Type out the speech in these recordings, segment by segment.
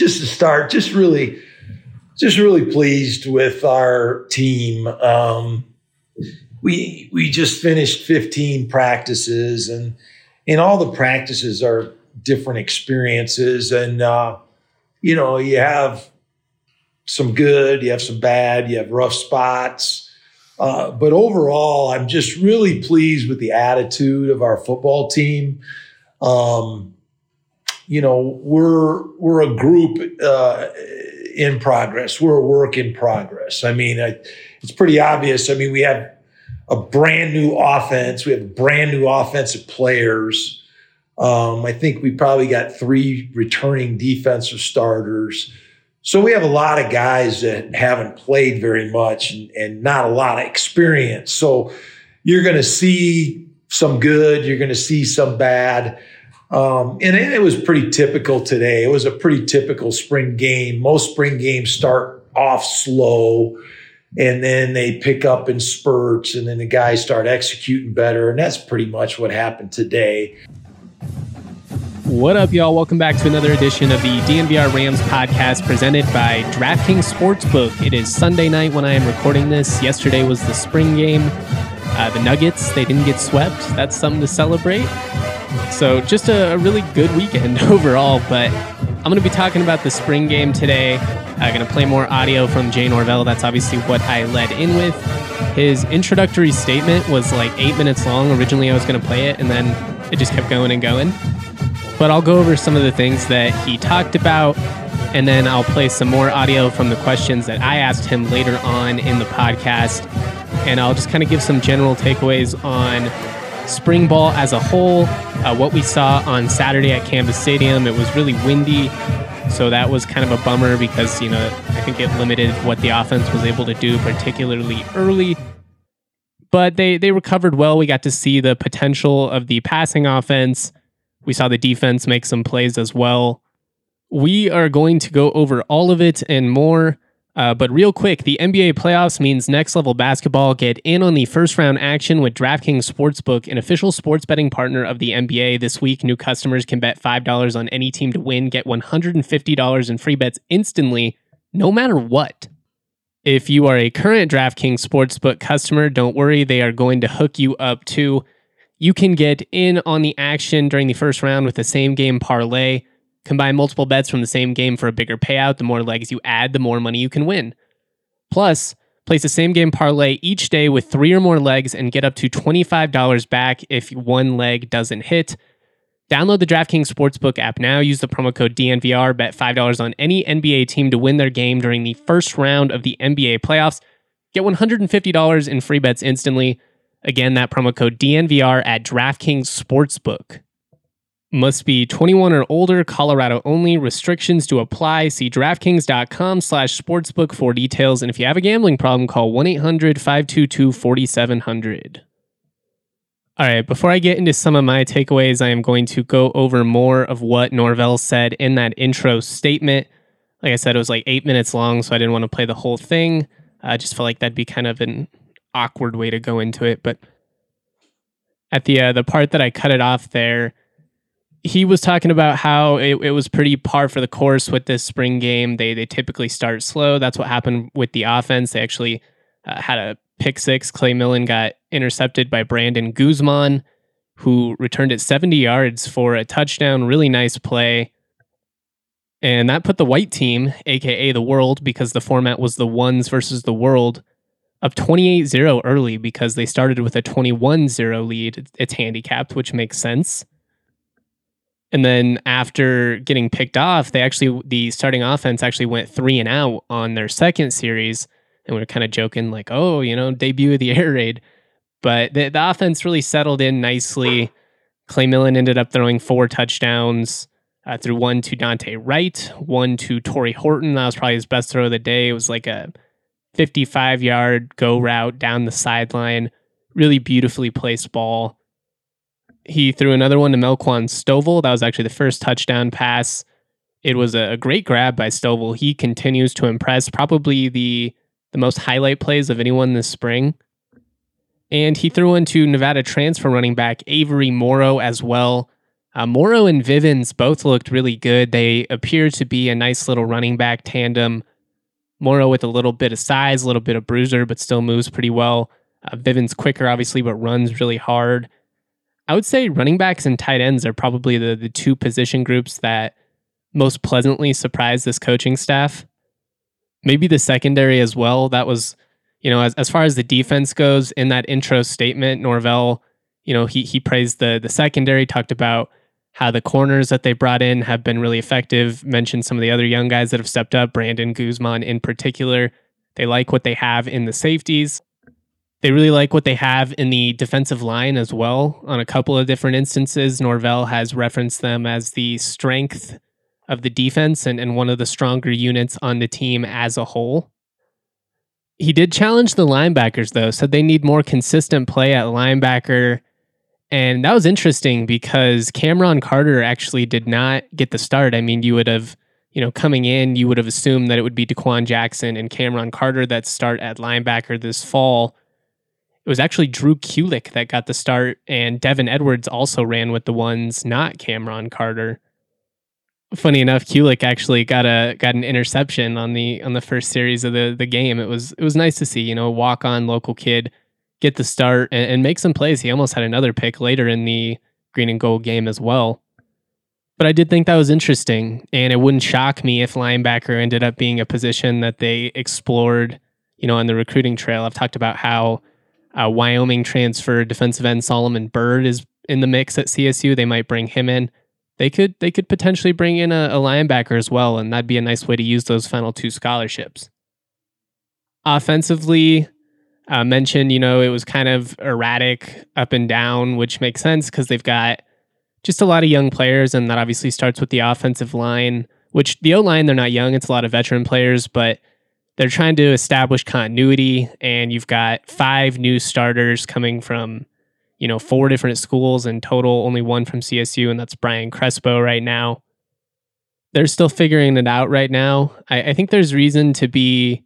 just to start, just really, just really pleased with our team. Um, we we just finished 15 practices, and and all the practices are different experiences, and uh, you know you have some good, you have some bad, you have rough spots. Uh, but overall, I'm just really pleased with the attitude of our football team. Um, you know, we're we're a group uh, in progress. We're a work in progress. I mean, I, it's pretty obvious. I mean, we have a brand new offense. We have brand new offensive players. Um, I think we probably got three returning defensive starters. So we have a lot of guys that haven't played very much and, and not a lot of experience. So you're going to see some good, you're going to see some bad. Um, and it, it was pretty typical today. It was a pretty typical spring game. Most spring games start off slow and then they pick up in spurts and then the guys start executing better. And that's pretty much what happened today. What up, y'all? Welcome back to another edition of the DNVR Rams podcast presented by DraftKings Sportsbook. It is Sunday night when I am recording this. Yesterday was the spring game. Uh, the Nuggets, they didn't get swept. That's something to celebrate. So, just a, a really good weekend overall. But I'm going to be talking about the spring game today. I'm going to play more audio from Jay Norvell. That's obviously what I led in with. His introductory statement was like eight minutes long. Originally, I was going to play it, and then it just kept going and going but I'll go over some of the things that he talked about, and then I'll play some more audio from the questions that I asked him later on in the podcast. And I'll just kind of give some general takeaways on spring ball as a whole, uh, what we saw on Saturday at Canvas Stadium. It was really windy, so that was kind of a bummer because, you know, I think it limited what the offense was able to do, particularly early. But they, they recovered well. We got to see the potential of the passing offense we saw the defense make some plays as well. We are going to go over all of it and more. Uh, but real quick, the NBA playoffs means next level basketball. Get in on the first round action with DraftKings Sportsbook, an official sports betting partner of the NBA. This week, new customers can bet $5 on any team to win, get $150 in free bets instantly, no matter what. If you are a current DraftKings Sportsbook customer, don't worry, they are going to hook you up too. You can get in on the action during the first round with the same game parlay. Combine multiple bets from the same game for a bigger payout. The more legs you add, the more money you can win. Plus, place the same game parlay each day with three or more legs and get up to $25 back if one leg doesn't hit. Download the DraftKings Sportsbook app now. Use the promo code DNVR. Bet $5 on any NBA team to win their game during the first round of the NBA playoffs. Get $150 in free bets instantly. Again, that promo code DNVR at DraftKings Sportsbook. Must be 21 or older, Colorado only. Restrictions to apply. See DraftKings.com slash sportsbook for details. And if you have a gambling problem, call 1-800-522-4700. All right, before I get into some of my takeaways, I am going to go over more of what Norvell said in that intro statement. Like I said, it was like eight minutes long, so I didn't want to play the whole thing. I just felt like that'd be kind of an awkward way to go into it, but at the uh, the part that I cut it off there, he was talking about how it, it was pretty par for the course with this spring game. They they typically start slow. That's what happened with the offense. They actually uh, had a pick six. Clay Millen got intercepted by Brandon Guzman, who returned it 70 yards for a touchdown. Really nice play. And that put the white team, aka the world, because the format was the ones versus the world, up 28-0 early because they started with a 21-0 lead. It's handicapped, which makes sense. And then after getting picked off, they actually the starting offense actually went three and out on their second series, and we are kind of joking like, "Oh, you know, debut of the air raid." But the, the offense really settled in nicely. Clay Millen ended up throwing four touchdowns. Uh, threw one to Dante Wright, one to Tory Horton. That was probably his best throw of the day. It was like a 55 yard go route down the sideline. Really beautifully placed ball. He threw another one to Melquan Stovall. That was actually the first touchdown pass. It was a, great grab by Stovall. He continues to impress, probably the the most highlight plays of anyone this spring. And he threw into Nevada transfer running back Avery Morrow as well. Uh, Morrow and Vivens both looked really good. They appear to be a nice little running back tandem. Morrow with a little bit of size, a little bit of bruiser, but still moves pretty well. Uh, Vivens quicker, obviously, but runs really hard. I would say running backs and tight ends are probably the, the two position groups that most pleasantly surprised this coaching staff. Maybe the secondary as well. That was, you know, as, as far as the defense goes, in that intro statement, Norvell, you know, he he praised the the secondary, talked about how the corners that they brought in have been really effective. Mentioned some of the other young guys that have stepped up, Brandon Guzman in particular. They like what they have in the safeties. They really like what they have in the defensive line as well. On a couple of different instances, Norvell has referenced them as the strength of the defense and, and one of the stronger units on the team as a whole. He did challenge the linebackers, though, said they need more consistent play at linebacker. And that was interesting because Cameron Carter actually did not get the start. I mean, you would have, you know, coming in, you would have assumed that it would be Dequan Jackson and Cameron Carter that start at linebacker this fall. It was actually Drew Kulik that got the start, and Devin Edwards also ran with the ones, not Cameron Carter funny enough, Kulik actually got a got an interception on the on the first series of the the game. It was it was nice to see, you know, walk on local kid get the start and, and, make some plays. He almost had another pick later in the green and gold game as well. But I did think that was interesting, and it wouldn't shock me if linebacker ended up being a position that they explored, you know, on the recruiting trail. I've talked about how uh, Wyoming transfer defensive end Solomon Byrd is in the mix at CSU. They might bring him in they could they could potentially bring in a, a linebacker as well, and that'd be a nice way to use those final two scholarships. Offensively, uh, mentioned, you know, it was kind of erratic up and down, which makes sense because they've got just a lot of young players, and that obviously starts with the offensive line. Which the O line, they're not young; it's a lot of veteran players, but they're trying to establish continuity. And you've got five new starters coming from you know, four different schools in total, only one from CSU, and that's Brian Crespo right now. They're still figuring it out right now. I, I think there's reason to be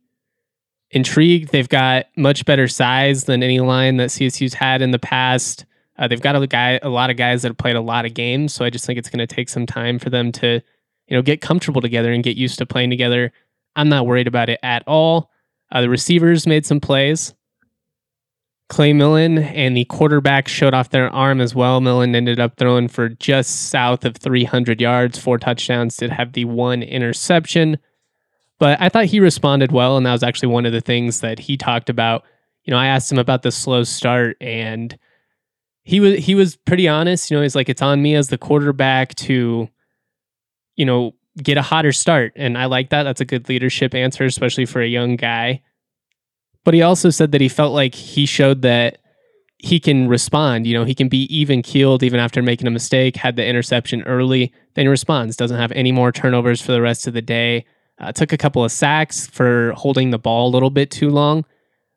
intrigued. They've got much better size than any line that CSU's had in the past. Uh, they've got a guy, a lot of guys that have played a lot of games, so I just think it's going to take some time for them to, you know, get comfortable together and get used to playing together. I'm not worried about it at all. Uh, the receivers made some plays. Clay Millen and the quarterback showed off their arm as well. Millen ended up throwing for just south of 300 yards, four touchdowns, did have the one interception. But I thought he responded well, and that was actually one of the things that he talked about. You know, I asked him about the slow start, and he was he was pretty honest. You know, he's like, "It's on me as the quarterback to, you know, get a hotter start," and I like that. That's a good leadership answer, especially for a young guy. But he also said that he felt like he showed that he can respond. You know, he can be even keeled even after making a mistake, had the interception early, then he responds, doesn't have any more turnovers for the rest of the day. Uh, took a couple of sacks for holding the ball a little bit too long.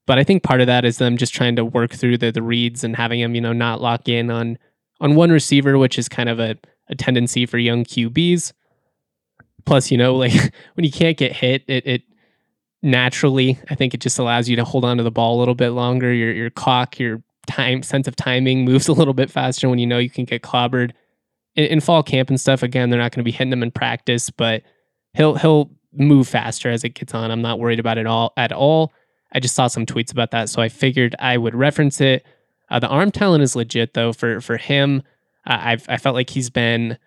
But I think part of that is them just trying to work through the, the reads and having him, you know, not lock in on on one receiver, which is kind of a, a tendency for young QBs. Plus, you know, like when you can't get hit, it, it naturally. I think it just allows you to hold on to the ball a little bit longer. Your your clock, your time sense of timing moves a little bit faster when you know you can get clobbered. In, in fall camp and stuff, again, they're not going to be hitting him in practice, but he'll he'll move faster as it gets on. I'm not worried about it all at all. I just saw some tweets about that, so I figured I would reference it. Uh, the arm talent is legit though for for him. Uh, I've I felt like he's been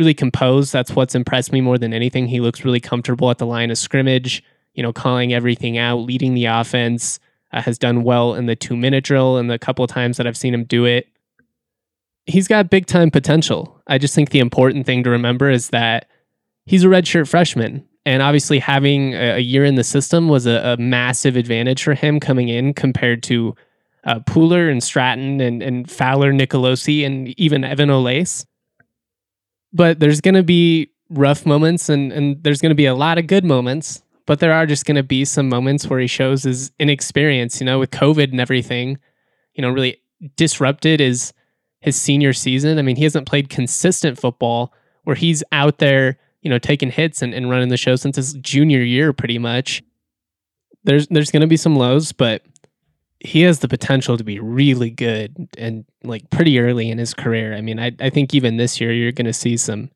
really composed. That's what's impressed me more than anything. He looks really comfortable at the line of scrimmage you know, calling everything out, leading the offense, uh, has done well in the two minute drill and the couple of times that I've seen him do it. He's got big time potential. I just think the important thing to remember is that he's a redshirt freshman. And obviously, having a, a year in the system was a, a, massive advantage for him coming in compared to uh, Pooler and Stratton and, and Fowler, Nicolosi, and even Evan Olaes. But there's going to be rough moments and, and there's going to be a lot of good moments but there are just going to be some moments where he shows his inexperience, you know, with COVID and everything, you know, really disrupted his his senior season. I mean, he hasn't played consistent football where he's out there, you know, taking hits and, and running the show since his junior year pretty much. There's there's gonna be some lows, but he has the potential to be really good and like pretty early in his career. I mean, I I think even this year you're going to see some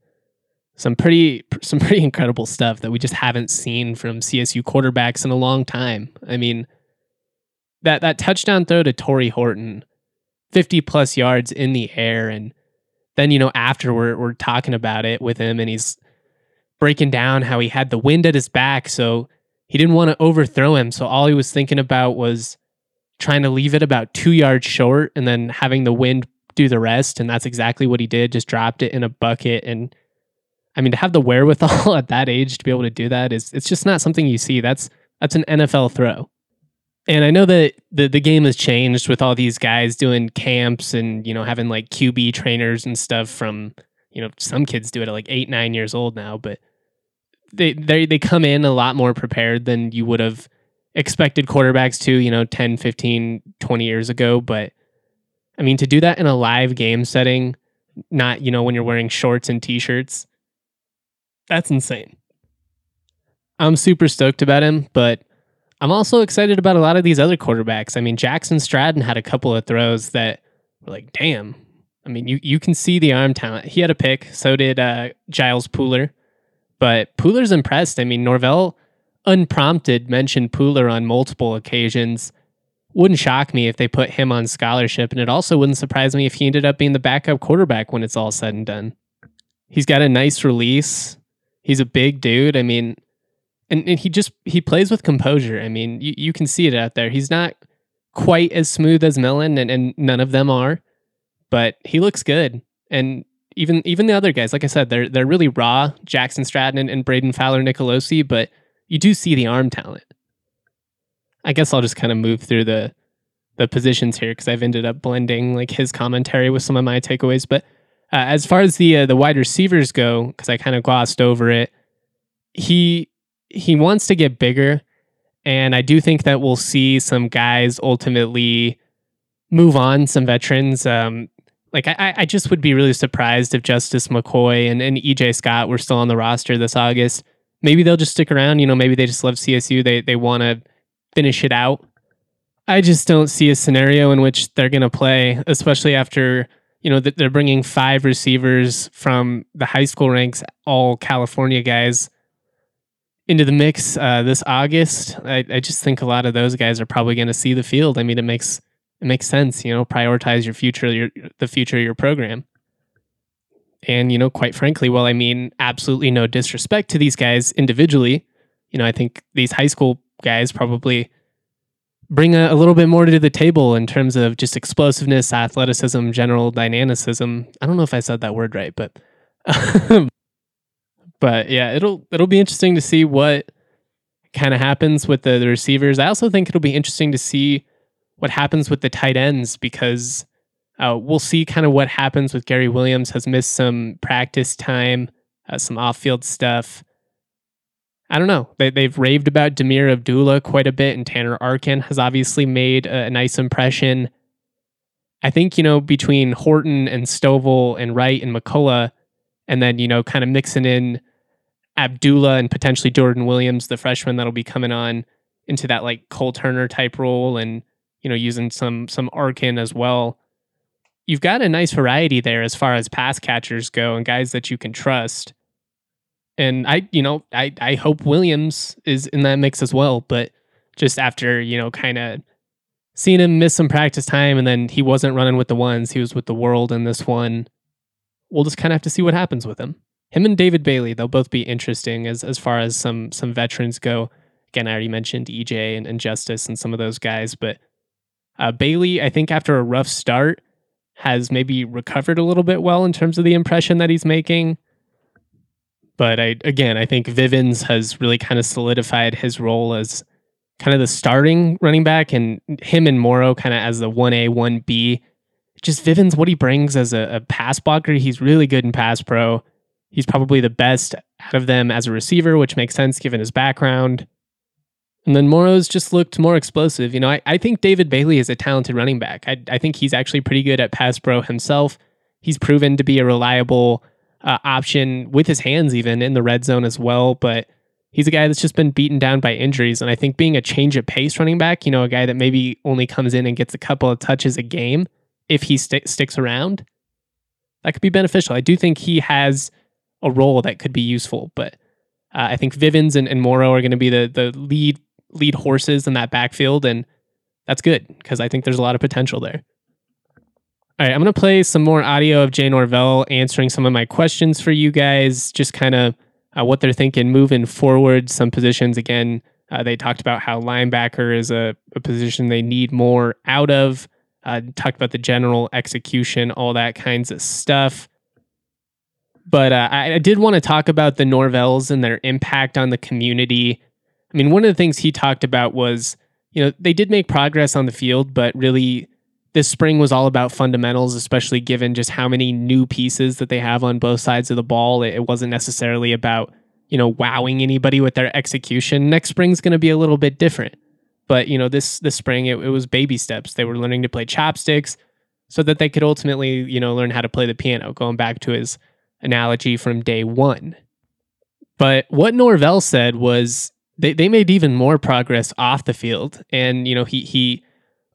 some pretty some pretty incredible stuff that we just haven't seen from CSU quarterbacks in a long time. I mean, that that touchdown throw to Tory Horton, 50 plus yards in the air and then you know after we're we're talking about it with him and he's breaking down how he had the wind at his back so he didn't want to overthrow him so all he was thinking about was trying to leave it about 2 yards short and then having the wind do the rest and that's exactly what he did just dropped it in a bucket and I mean, to have the wherewithal at that age to be able to do that is it's just not something you see. That's that's an NFL throw. And I know that the the game has changed with all these guys doing camps and you know having like QB trainers and stuff from you know some kids do it at like 8 9 years old now, but they they they come in a lot more prepared than you would have expected quarterbacks to, you know, 10, 15, 20 years ago, but I mean to do that in a live game setting, not, you know, when you're wearing shorts and t-shirts, that's insane. I'm super stoked about him, but I'm also excited about a lot of these other quarterbacks. I mean, Jackson Stratton had a couple of throws that were like, damn. I mean, you, you can see the arm talent. He had a pick, so did uh, Giles Pooler. But Pooler's impressed. I mean, Norvell, unprompted, mentioned Pooler on multiple occasions. Wouldn't shock me if they put him on scholarship, and it also wouldn't surprise me if he ended up being the backup quarterback when it's all said and done. He's got a nice release. He's a big dude. I mean, and, and he just he plays with composure. I mean, you, you can see it out there. He's not quite as smooth as Millen, and, and none of them are, but he looks good. And even even the other guys, like I said, they're they're really raw. Jackson Stratton and, and Brayden Fowler Nicolosi, but you do see the arm talent. I guess I'll just kind of move through the the positions here because I've ended up blending like his commentary with some of my takeaways. But uh, as far as the uh, the wide receivers go, because I kind of glossed over it, he he wants to get bigger, and I do think that we'll see some guys ultimately move on, some veterans. Um, like I, I just would be really surprised if Justice McCoy and, and EJ Scott were still on the roster this August. Maybe they'll just stick around. You know, maybe they just love CSU. They they want to finish it out. I just don't see a scenario in which they're going to play, especially after you know, they're bringing five receivers from the high school ranks, all California guys, into the mix uh, this August. I, I just think a lot of those guys are probably going to see the field. I mean, it makes it makes sense. You know, prioritize your future, your the future of your program. And you know, quite frankly, well, I mean, absolutely no disrespect to these guys individually. You know, I think these high school guys probably bring a, a, little bit more to the table in terms of just explosiveness, athleticism, general dynamicism. I don't know if I said that word right, but but yeah, it'll it'll be interesting to see what kind of happens with the, the receivers. I also think it'll be interesting to see what happens with the tight ends because uh, we'll see kind of what happens with Gary Williams has missed some practice time, uh, some off field stuff. I don't know. They, they've raved about Demir Abdullah quite a bit, and Tanner Arkin has obviously made a, a nice impression. I think, you know, between Horton and Stovall and Wright and McCullough, and then, you know, kind of mixing in Abdullah and potentially Jordan Williams, the freshman that'll be coming on into that like Cole Turner type role and, you know, using some some Arkin as well. You've got a nice variety there as far as pass catchers go and guys that you can trust and I, you know, I I hope Williams is in that mix as well. But just after you know, kind of seeing him miss some practice time, and then he wasn't running with the ones, he was with the world in this one. We'll just kind of have to see what happens with him. Him and David Bailey, they'll both be interesting as as far as some some veterans go. Again, I already mentioned EJ and, and Justice and some of those guys, but uh, Bailey, I think after a rough start, has maybe recovered a little bit well in terms of the impression that he's making. But I again, I think Vivens has really kind of solidified his role as kind of the starting running back, and him and Morrow kind of as the one A one B. Just Vivens, what he brings as a, a pass blocker, he's really good in pass pro. He's probably the best out of them as a receiver, which makes sense given his background. And then Morrow's just looked more explosive. You know, I, I think David Bailey is a talented running back. I, I think he's actually pretty good at pass pro himself. He's proven to be a reliable uh, option with his hands even in the red zone as well. But he's a guy that's just been beaten down by injuries. And I think being a change of pace running back, you know, a guy that maybe only comes in and gets a couple of touches a game, if he st- sticks around, that could be beneficial. I do think he has a role that could be useful, but uh, I think Vivens and, and Morrow are going to be the the lead lead horses in that backfield, and that's good because I think there's a lot of potential there. All right, I'm going to play some more audio of Jay Norvell answering some of my questions for you guys, just kind of uh, what they're thinking moving forward. Some positions, again, uh, they talked about how linebacker is a, a position they need more out of. Uh, talked about the general execution, all that kinds of stuff. But uh, I, I did want to talk about the Norvells and their impact on the community. I mean, one of the things he talked about was, you know, they did make progress on the field, but really this spring was all about fundamentals, especially given just how many new pieces that they have on both sides of the ball. It, wasn't necessarily about, you know, wowing anybody with their execution. Next spring's going to be a little bit different. But, you know, this this spring it, it was baby steps. They were learning to play chopsticks so that they could ultimately, you know, learn how to play the piano, going back to his analogy from day one. But what Norvell said was they, they made even more progress off the field. And, you know, he he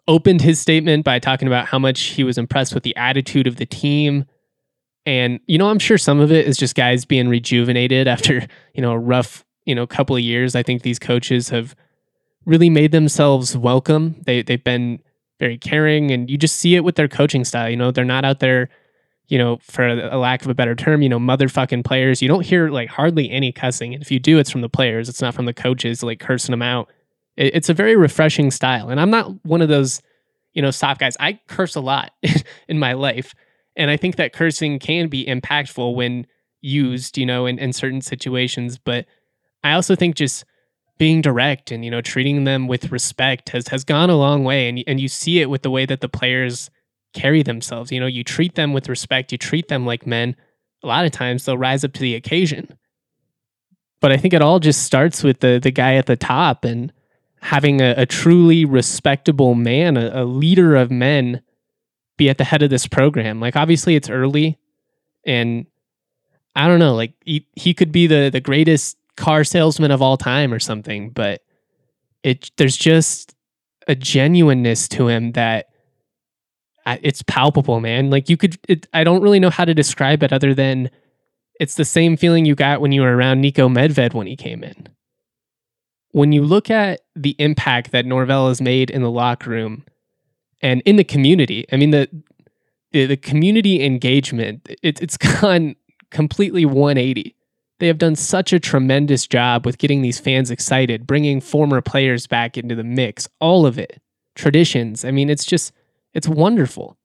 opened his statement by talking about how much he was impressed with the attitude of the team. And, you know, I'm sure some of it is just guys being rejuvenated after, you know, a rough, you know, couple of years. I think these coaches have really made themselves welcome. They they've been very caring and you just see it with their coaching style. You know, they're not out there you know, for a lack of a better term, you know, motherfucking players. You don't hear like hardly any cussing. And if you do, it's from the players. It's not from the coaches like cursing them out. It, it's a very refreshing style. And I'm not one of those, you know, soft guys. I curse a lot in my life. And I think that cursing can be impactful when used, you know, in, in certain situations. But I also think just being direct and, you know, treating them with respect has, has gone a long way. And, and you see it with the way that the players carry themselves. You know, you treat them with respect, you treat them like men. A lot of times they'll rise up to the occasion. But I think it all just starts with the the guy at the top and having a, a truly respectable man, a, a leader of men, be at the head of this program. Like obviously it's early, and I don't know, like he, he could be the the greatest car salesman of all time or something, but it there's just a genuineness to him that it's palpable, man. Like you could, it, I don't really know how to describe it other than it's the same feeling you got when you were around Niko Medved when he came in. When you look at the impact that Norvell has made in the locker room and in the community, I mean the the, the community engagement, it, it's gone completely 180. They have done such a tremendous job with getting these fans excited, bringing former players back into the mix, all of it, traditions. I mean, it's just it's wonderful.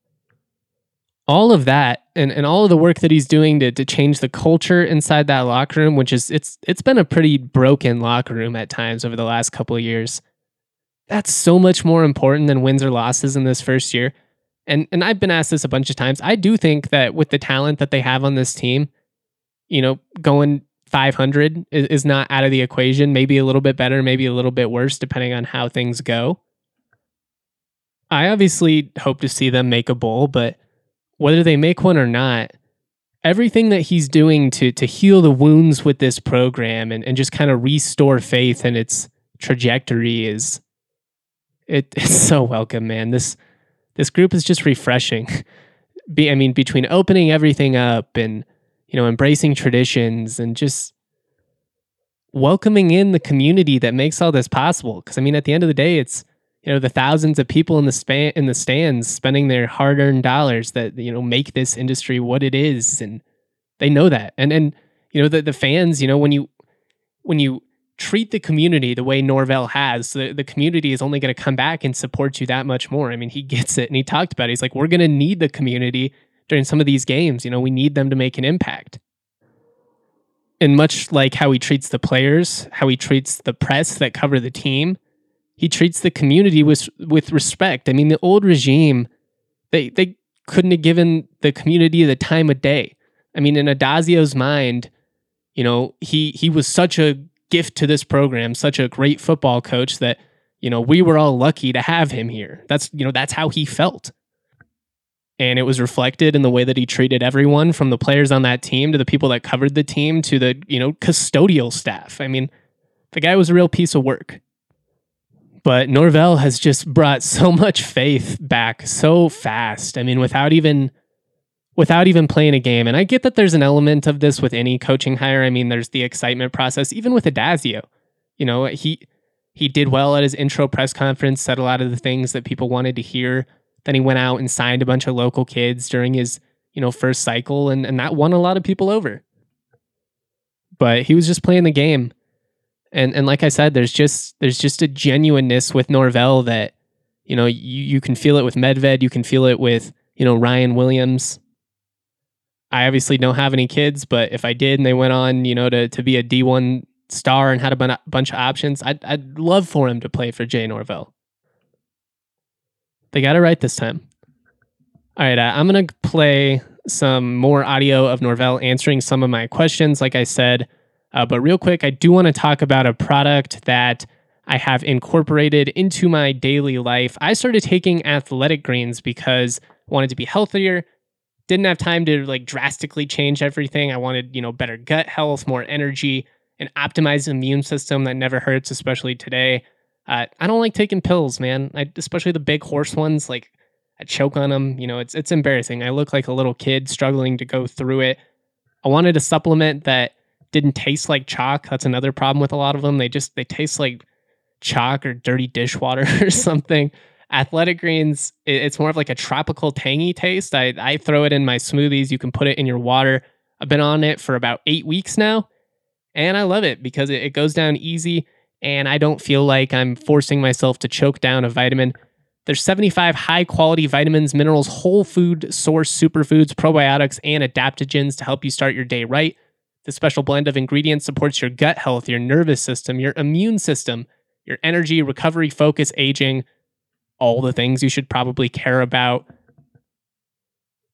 All of that and, and all of the work that he's doing to, to change the culture inside that locker room, which is it's it's been a pretty broken locker room at times over the last couple of years. That's so much more important than wins or losses in this first year. And and I've been asked this a bunch of times. I do think that with the talent that they have on this team, you know, going 500 is, is not out of the equation. Maybe a little bit better, maybe a little bit worse, depending on how things go. I obviously hope to see them make a bowl, but whether they make one or not, everything that he's doing to to heal the wounds with this program and, and just kind of restore faith in its trajectory is it, it's so welcome, man. This this group is just refreshing. Be, I mean, between opening everything up and you know embracing traditions and just welcoming in the community that makes all this possible. Because I mean, at the end of the day, it's you know the thousands of people in the span in the stands spending their hard-earned dollars that you know make this industry what it is and they know that. And and you know the the fans you know when you when you treat the community the way Norvell has the, the community is only going to come back and support you that much more. I mean he gets it and he talked about it. He's like we're going to need the community during some of these games. You know we need them to make an impact. And much like how he treats the players how he treats the press that cover the team he treats the community with with respect. I mean, the old regime, they they couldn't have given the community the time of day. I mean, in Addazio's mind, you know, he he was such a gift to this program, such a great football coach that you know we were all lucky to have him here. That's you know that's how he felt, and it was reflected in the way that he treated everyone, from the players on that team to the people that covered the team to the you know custodial staff. I mean The guy was a real piece of work. But Norvell has just brought so much faith back so fast. I mean, without even without even playing a game. And I get that there's an element of this with any coaching hire. I mean, there's the excitement process, even with Addazio. You know, he he did well at his intro press conference, said a lot of the things that people wanted to hear. Then he went out and signed a bunch of local kids during his, you know, first cycle, and, and that won a lot of people over. But he was just playing the game. And and like I said, there's just there's just a genuineness with Norvell that, you know, you, you can feel it with Medved, you can feel it with, you know, Ryan Williams. I obviously don't have any kids, but if I did and they went on, you know, to to be a D1 star and had a bunch of options, I'd, I'd love for him to play for Jay Norvell. They got it right this time. All right, uh, I'm to play some more audio of Norvell answering some of my questions, like I said. Uh, but real quick, I do want to talk about a product that I have incorporated into my daily life. I started taking athletic greens because I wanted to be healthier. Didn't have time to like drastically change everything. I wanted, you know, better gut health, more energy an optimized immune system that never hurts, especially today. Uh, I don't like taking pills, man. I, especially the big horse ones. Like I choke on them. You know, it's it's embarrassing. I look like a little kid struggling to go through it. I wanted a supplement that didn't taste like chalk. That's another problem with a lot of them. They just they taste like chalk or dirty dishwater or something. Athletic greens, it's more of like a tropical tangy taste. I, I throw it in my smoothies. You can put it in your water. I've been on it for about eight weeks now and I love it because it, it goes down easy and I don't feel like I'm forcing myself to choke down a vitamin. There's 75 high quality vitamins, minerals, whole food source superfoods, probiotics, and adaptogens to help you start your day right. The special blend of ingredients supports your gut health, your nervous system, your immune system, your energy, recovery, focus, aging, all the things you should probably care about.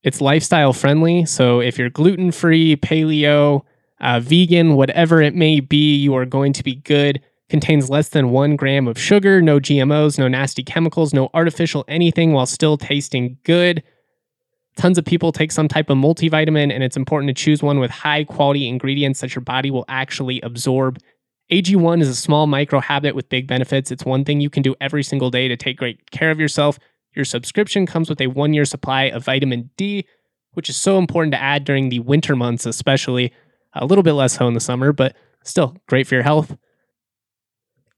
It's lifestyle friendly. So if you're gluten free, paleo, uh, vegan, whatever it may be, you are going to be good. Contains less than one gram of sugar, no GMOs, no nasty chemicals, no artificial anything while still tasting good. Tons of people take some type of multivitamin, and it's important to choose one with high quality ingredients that your body will actually absorb. AG1 is a small micro habit with big benefits. It's one thing you can do every single day to take great care of yourself. Your subscription comes with a one year supply of vitamin D, which is so important to add during the winter months, especially. A little bit less so in the summer, but still great for your health.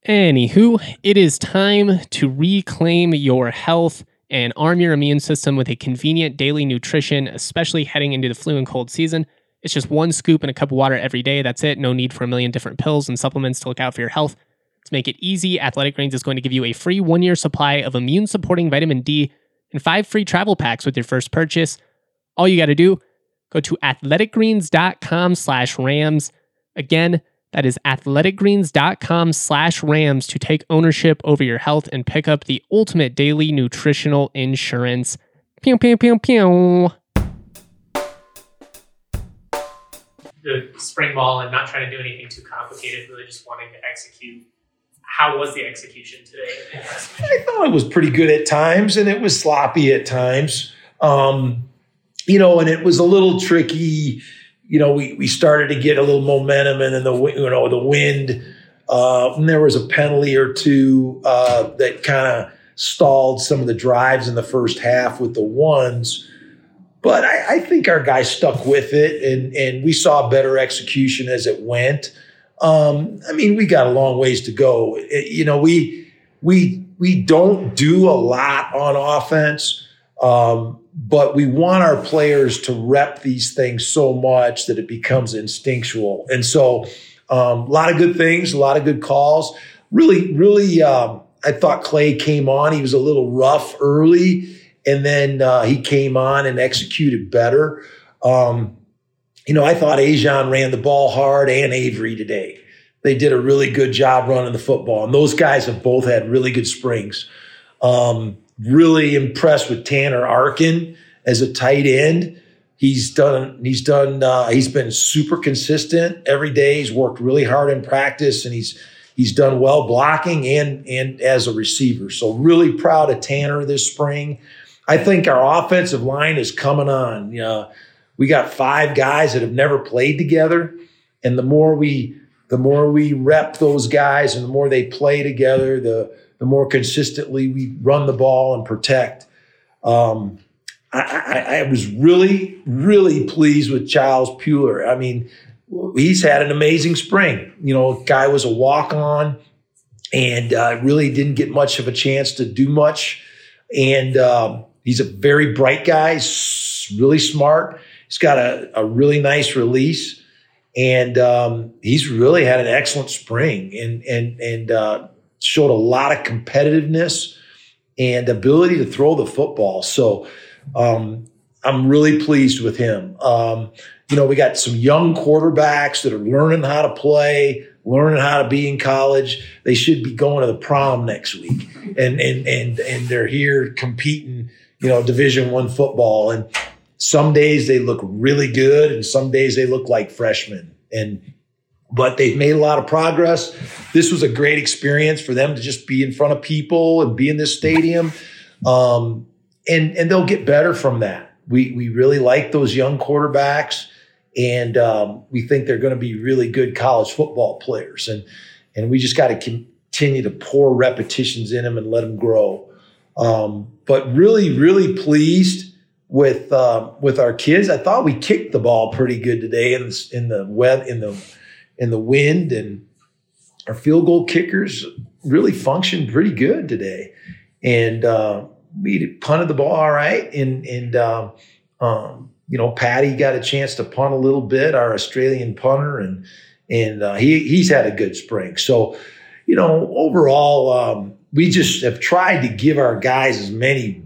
Anywho, it is time to reclaim your health and arm your immune system with a convenient daily nutrition, especially heading into the flu and cold season. It's just one scoop and a cup of water every day. That's it. No need for a million different pills and supplements to look out for your health. To make it easy, Athletic Greens is going to give you a free one year supply of immune supporting vitamin D and five free travel packs with your first purchase. All you got to do Go to athleticgreens.com slash rams. Again, that is athleticgreens.com slash rams to take ownership over your health and pick up the ultimate daily nutritional insurance. Pew, pew, pew, pew. The spring ball and not trying to do anything too complicated, really just wanting to execute. How was the execution today? I thought it was pretty good at times and it was sloppy at times. Um, you know, and it was a little tricky. You know, we, we started to get a little momentum and then the, you know, the wind, uh, and there was a penalty or two, uh, that kind of stalled some of the drives in the first half with the ones. But I, I, think our guys stuck with it and, and we saw better execution as it went. Um, I mean, we got a long ways to go. It, you know, we, we, we don't do a lot on offense. Um, but we want our players to rep these things so much that it becomes instinctual. And so, um, a lot of good things, a lot of good calls. Really, really, um, I thought Clay came on. He was a little rough early, and then uh, he came on and executed better. Um, you know, I thought Ajon ran the ball hard and Avery today. They did a really good job running the football, and those guys have both had really good springs. Um, really impressed with Tanner Arkin as a tight end. He's done, he's done, uh, he's been super consistent every day. He's worked really hard in practice and he's, he's done well blocking and, and as a receiver. So really proud of Tanner this spring. I think our offensive line is coming on. Know, we got five guys that have never played together. And the more we, the more we rep those guys and the more they play together, the the more consistently we run the ball and protect. Um, I, I, I, was really, really pleased with Charles Puler. I mean, he's had an amazing spring. You know, guy was a walk on and uh, really didn't get much of a chance to do much. And um, he's a very bright guy, really smart. He's got a, a really nice release. And um, he's really had an excellent spring and, and, and uh, showed a lot of competitiveness and ability to throw the football. So um, I'm really pleased with him. Um, you know, we got some young quarterbacks that are learning how to play, learning how to be in college. They should be going to the prom next week, and and and and they're here competing. You know, Division One football, and some days they look really good, and some days they look like freshmen. And but they've made a lot of progress. This was a great experience for them to just be in front of people and be in this stadium. Um, and and they'll get better from that. We we really like those young quarterbacks, and um, we think they're going to be really good college football players. And and we just got to continue to pour repetitions in them and let them grow. Um, but really, really pleased with uh, with our kids. I thought we kicked the ball pretty good today in the, in the web in the in the wind, and our field goal kickers really functioned pretty good today. And uh, we punted the ball all right, and and um, um, you know Patty got a chance to punt a little bit, our Australian punter, and and uh, he he's had a good spring. So you know overall, um, we just have tried to give our guys as many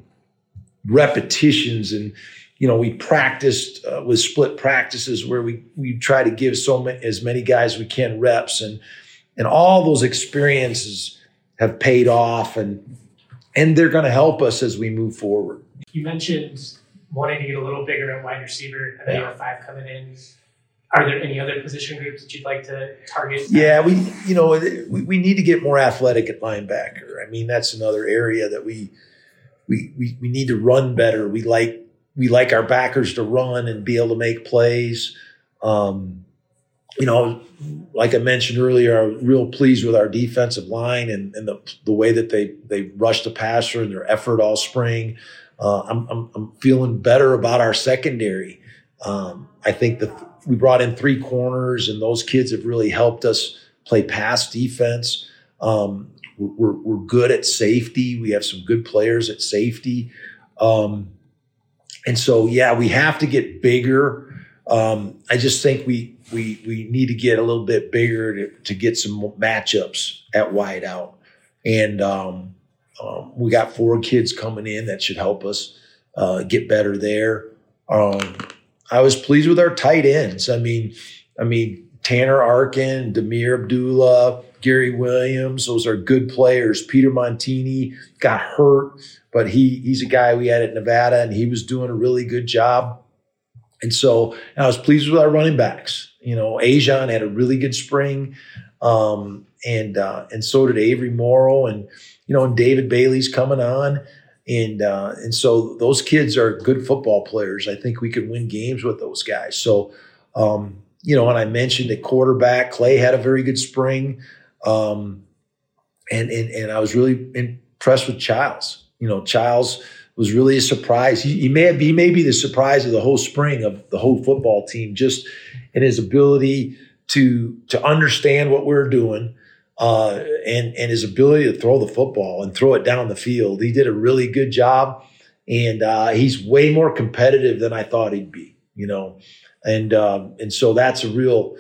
repetitions and you know we practiced uh, with split practices where we we try to give so many as many guys we can reps and and all those experiences have paid off and and they're going to help us as we move forward. You mentioned wanting to get a little bigger at wide receiver. I know yeah. five coming in. Are there any other position groups that you'd like to target? Yeah, we you know we, we need to get more athletic at linebacker. I mean that's another area that we we we, we need to run better. We like we like our backers to run and be able to make plays. Um, you know, like I mentioned earlier, I'm real pleased with our defensive line and, and the, the way that they they rushed the passer and their effort all spring. Uh, I'm, I'm, I'm feeling better about our secondary. Um, I think that we brought in three corners, and those kids have really helped us play pass defense. Um, we're, we're good at safety. We have some good players at safety. Um, and so, yeah, we have to get bigger. Um, I just think we we we need to get a little bit bigger to, to get some matchups at wide out, and um, um, we got four kids coming in that should help us uh, get better there. Um, I was pleased with our tight ends. I mean, I mean Tanner Arkin, Demir Abdullah, Gary Williams. Those are good players. Peter Montini got hurt, but he he's a guy we had at Nevada, and he was doing a really good job. And so and I was pleased with our running backs. You know, Ajon had a really good spring, um, and uh, and so did Avery Morrow, and you know, and David Bailey's coming on, and uh, and so those kids are good football players. I think we could win games with those guys. So, um, you know, and I mentioned at quarterback, Clay had a very good spring, um, and and and I was really impressed with Childs. You know, Childs was really a surprise. He, he may have, he may be the surprise of the whole spring of the whole football team, just in his ability to to understand what we are doing, uh, and and his ability to throw the football and throw it down the field. He did a really good job, and uh, he's way more competitive than I thought he'd be. You know, and um, and so that's a real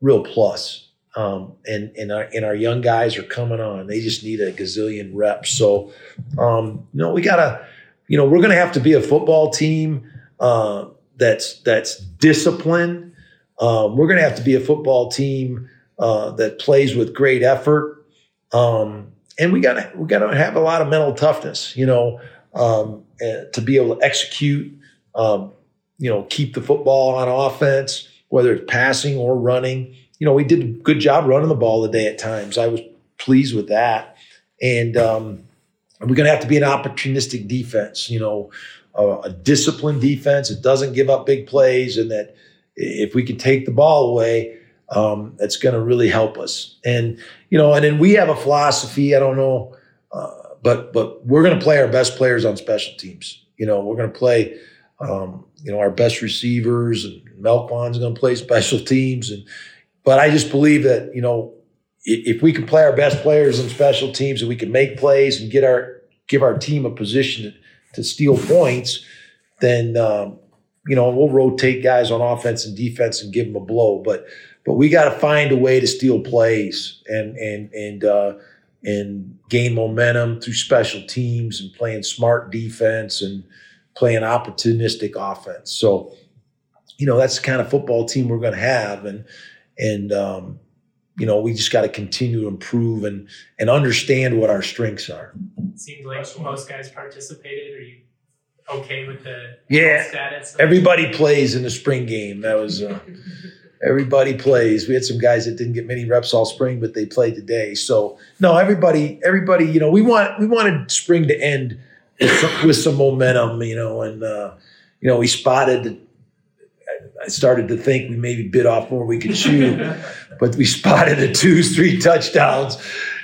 real plus. Um, and and our, and our young guys are coming on. They just need a gazillion reps. So, um, you know, we gotta you know, we're to have to be a football team uh, that's that's disciplined. Um, we're to have to be a football team uh, that plays with great effort, um, and we got to we got to have a lot of mental toughness. You know, um, to be able to execute. Um, you know, keep the football on offense, whether it's passing or running. You know, we did a good job running the ball today at times. I was pleased with that, and um, we're going to have to be an opportunistic defense, you know, uh, a disciplined defense that doesn't give up big plays, and that if we can take the ball away, um, that's going to really help us. And you know, and then we have a philosophy. I don't know, uh, but but we're going to play our best players on special teams. You know, we're going to play. Um, you know, our best receivers and Melquan's going to play special teams. And, but I just believe that, you know, if, we can play our best players on special teams and we can make plays and get our, give our team a position to, to steal points, then, um, you know, we'll rotate guys on offense and defense and give them a blow. But, but we got to find a way to steal plays and, and, and, uh, and gain momentum through special teams and playing smart defense and, playing opportunistic offense. So, you know, that's the kind of football team we're going to have, and and um, you know, we just got to continue to improve and and understand what our strengths are. It seemed like most guys participated. Are you okay with the yeah? Status everybody plays in the spring game. That was. Uh, everybody plays. We had some guys that didn't get many reps all spring, but they played today. So no, everybody, everybody, you know, we want we wanted spring to end with some, with some momentum, you know, and uh, you know we spotted. I started to think we maybe bit off more we could chew, but we spotted the twos, three touchdowns,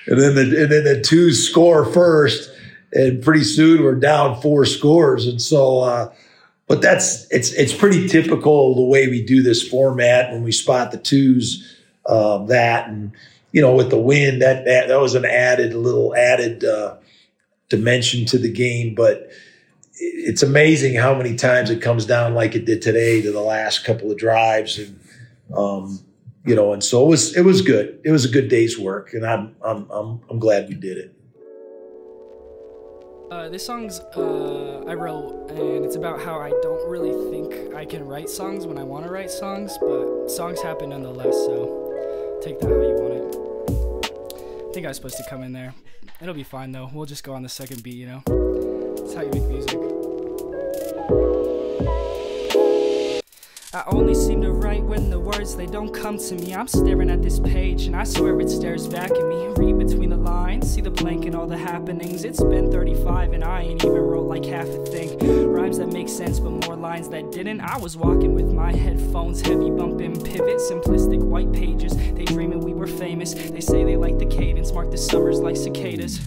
and then the and then the twos score first, and pretty soon we're down four scores, and so. Uh, but that's it's it's pretty typical the way we do this format when we spot the twos uh, that and you know with the win that that, that was an added little added uh, dimension to the game, but it's amazing how many times it comes down like it did today to the last couple of drives and um, you know and so it was it was good it was a good day's work and i'm i'm i'm, I'm glad we did it uh, this song's uh, I wrote, and it's about how I don't really think I can write songs when I want to write songs, but songs happen nonetheless. So take that how you want it. I think I was supposed to come in there. It'll be fine though. We'll just go on the second beat, you know? That's how you make music. I only seem to write when the words they don't come to me. I'm staring at this page and I swear it stares back at me. Read between the lines, see the blank and all the happenings. It's been 35 and I ain't even wrote like half a thing. Rhymes that make sense but more lines that didn't. I was walking with my headphones, heavy bumping pivot, simplistic white pages. They dreaming we were famous. They say they like the cadence, mark the summers like cicadas.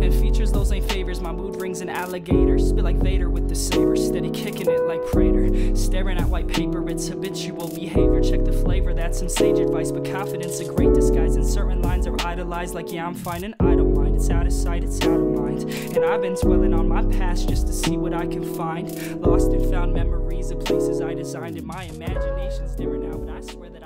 And features those ain't favors. My mood rings an alligator. Spit like Vader with the saber. Steady kicking it like Prater. Staring at white paper, it's habitual behavior. Check the flavor, that's some sage advice. But confidence, a great disguise. And certain lines are idolized, like, yeah, I'm fine and I don't mind. It's out of sight, it's out of mind. And I've been dwelling on my past just to see what I can find. Lost and found memories of places I designed. And my imagination's different now, but I swear that.